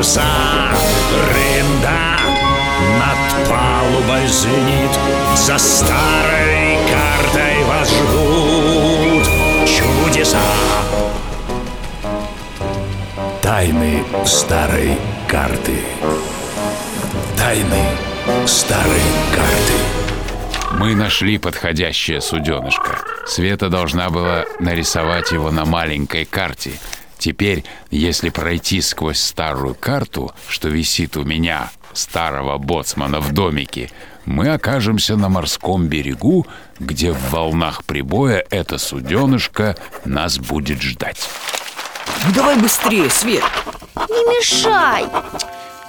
паруса Рында над палубой звенит За старой картой вас ждут чудеса Тайны старой карты Тайны старой карты Мы нашли подходящее суденышко. Света должна была нарисовать его на маленькой карте. Теперь, если пройти сквозь старую карту, что висит у меня, старого боцмана в домике, мы окажемся на морском берегу, где в волнах прибоя это суденышко нас будет ждать. Давай быстрее, Свет Не мешай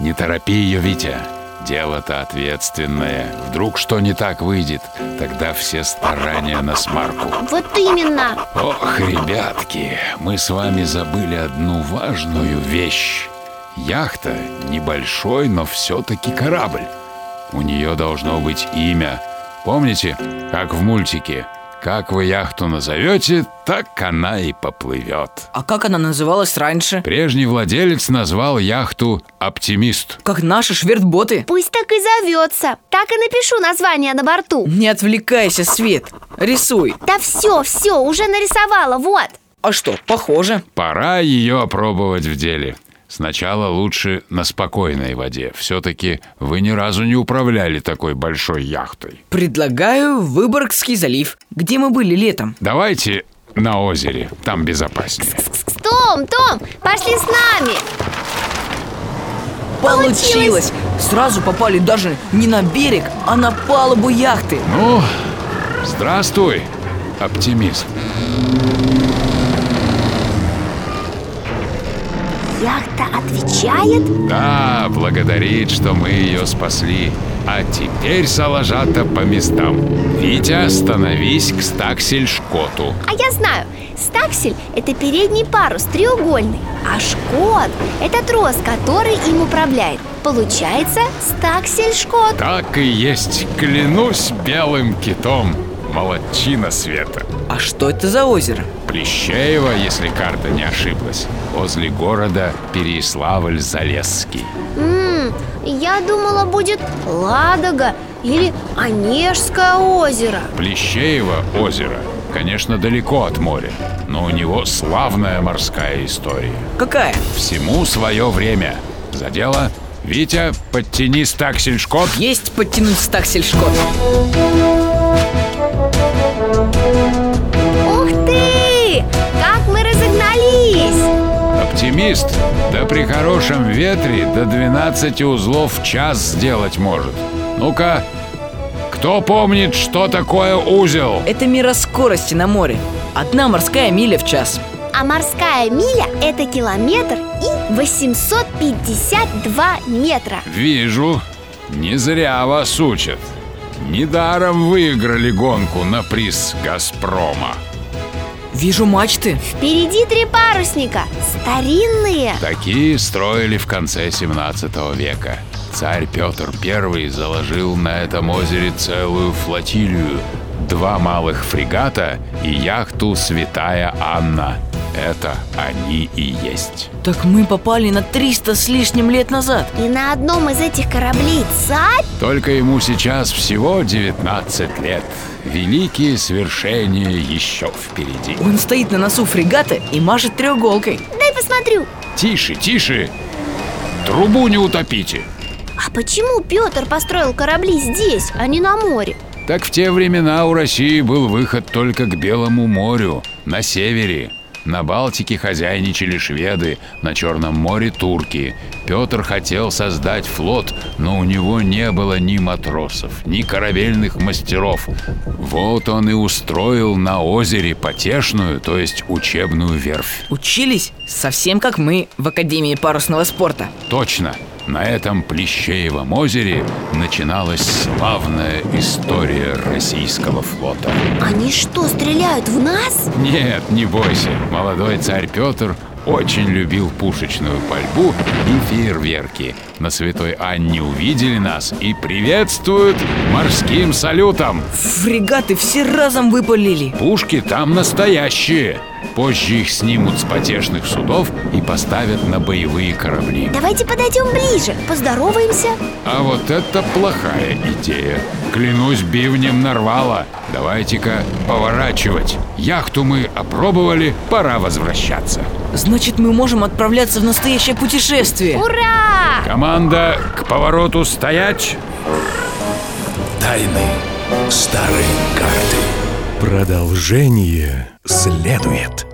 Не торопи ее, Витя. Дело-то ответственное. Вдруг что не так выйдет, тогда все старания на смарку. Вот именно Ох, ребятки, мы с вами забыли одну важную вещь. Яхта небольшой, но все-таки корабль. У нее должно быть имя. Помните, как в мультике? Как вы яхту назовете, так она и поплывет. А как она называлась раньше? Прежний владелец назвал яхту «Оптимист». Как наши швертботы Пусть так и зовется Так и напишу название на борту Не отвлекайся, Свет Рисуй Да все, все, уже нарисовала, вот А что, похоже Пора ее опробовать в деле. Сначала лучше на спокойной воде. Все-таки вы ни разу не управляли такой большой яхтой. Предлагаю Выборгский залив Где мы были летом Давайте на озере, там безопаснее. Том, Том, пошли с нами Получилось! Сразу попали даже не на берег, а на палубу яхты Ну, здравствуй, оптимист. Яхта отвечает? Да, благодарит, что мы ее спасли. А теперь, Салажата, по местам. Витя, становись к стаксель-шкоту. А я знаю, стаксель – это передний парус, треугольный А шкот – это трос, который им управляет Получается стаксель-шкот Так и есть, клянусь белым китом. Молодчина Света. А что это за озеро? Плещеева, если карта не ошиблась, возле города Переславль-Залесский. М, Я думала, будет Ладога или Онежское озеро Плещеево озеро, конечно, далеко от моря, но у него славная морская история. Какая? Всему свое время. За дело, Витя, подтяни стаксельшкот. Есть подтянуть стаксельшкот Как мы разогнались! Оптимист, да при хорошем ветре до 12 узлов в час сделать может. Ну-ка, кто помнит, что такое узел? Это мера скорости на море Одна морская миля в час А морская миля – это километр и 852 метра Вижу, не зря вас учат. Недаром выиграли гонку на приз «Газпрома». Вижу мачты Впереди три парусника, старинные Такие строили в конце 17 века. Царь Петр I заложил на этом озере целую флотилию, два малых фрегата и яхту «Святая Анна». Это они и есть. Так мы попали на 300 с лишним лет назад И на одном из этих кораблей царь Только ему сейчас всего 19 лет. Великие свершения еще впереди. Он стоит на носу фрегата и машет треуголкой Дай посмотрю Тише, тише! Трубу не утопите! А почему Петр построил корабли здесь, а не на море? Так в те времена у России был выход только к Белому морю, на севере. На Балтике хозяйничали шведы, на Черном море турки. Петр хотел создать флот, но у него не было ни матросов, ни корабельных мастеров. Вот он и устроил на озере потешную, то есть учебную верфь. Учились совсем как мы в Академии парусного спорта Точно, на этом Плещеевом озере начиналась славная история российского флота. Они что, стреляют в нас? Нет, не бойся, молодой царь Петр очень любил пушечную пальбу и фейерверки. На Святой Анне увидели нас и приветствуют морским салютом. Фрегаты все разом выпалили Пушки там настоящие. Позже их снимут с потешных судов и поставят на боевые корабли. Давайте подойдем ближе, поздороваемся А вот это плохая идея. Клянусь бивнем нарвала. Давайте-ка поворачивать. Яхту мы опробовали, пора возвращаться. Значит, мы можем отправляться в настоящее путешествие Ура! Команда к повороту стоять. Тайны старой карты. Продолжение следует.